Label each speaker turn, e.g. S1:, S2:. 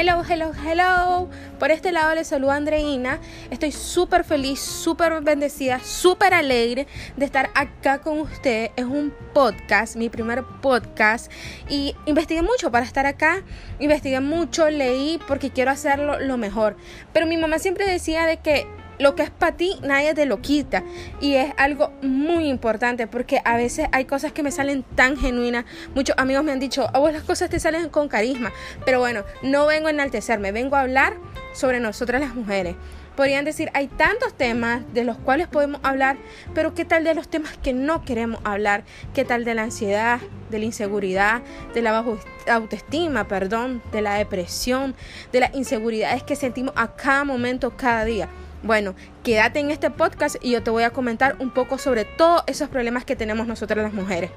S1: Hello, hello, hello. Por este lado les saluda Andreina. Estoy súper feliz, súper bendecida, súper alegre de estar acá con ustedes. Es un podcast, mi primer podcast. Y investigué mucho para estar acá. Investigué mucho, leí porque quiero hacerlo lo mejor. Pero mi mamá siempre decía de que lo que es para ti nadie te lo quita. Y es algo muy importante porque a veces hay cosas que me salen tan genuinas. Muchos amigos me han dicho a vos las cosas te salen con carisma pero bueno no vengo a enaltecerme vengo a hablar sobre nosotras las mujeres. Podrían decir hay tantos temas de los cuales podemos hablar pero qué tal de los temas que no queremos hablar qué tal de la ansiedad de la inseguridad de la baja autoestima perdón de la depresión de las inseguridades que sentimos a cada momento cada día bueno, quédate en este podcast y yo te voy a comentar un poco sobre todos esos problemas que tenemos nosotras las mujeres.